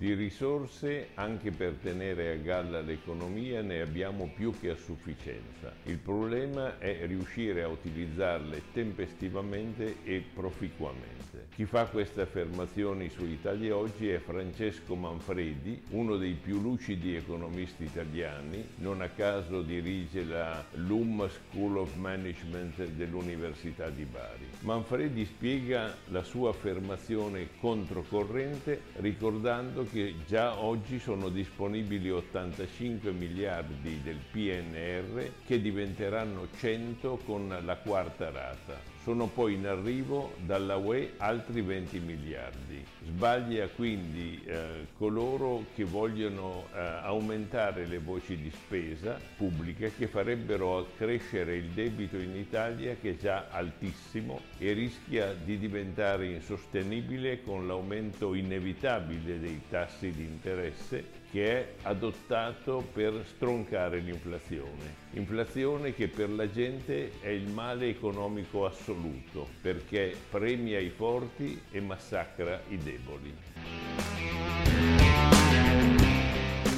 Di risorse anche per tenere a galla l'economia ne abbiamo più che a sufficienza. Il problema è riuscire a utilizzarle tempestivamente e proficuamente. Chi fa queste affermazioni su Italia Oggi è Francesco Manfredi, uno dei più lucidi economisti italiani, non a caso dirige la LUM School of Management dell'Università di Bari. Manfredi spiega la sua affermazione controcorrente ricordando che già oggi sono disponibili 85 miliardi del PNR che diventeranno 100 con la quarta rata. Sono poi in arrivo dalla UE altri 20 miliardi. Sbaglia quindi eh, coloro che vogliono eh, aumentare le voci di spesa pubblica che farebbero crescere il debito in Italia che è già altissimo e rischia di diventare insostenibile con l'aumento inevitabile dei tassi di interesse che è adottato per stroncare l'inflazione. Inflazione che per la gente è il male economico assoluto perché premia i forti e massacra i deboli.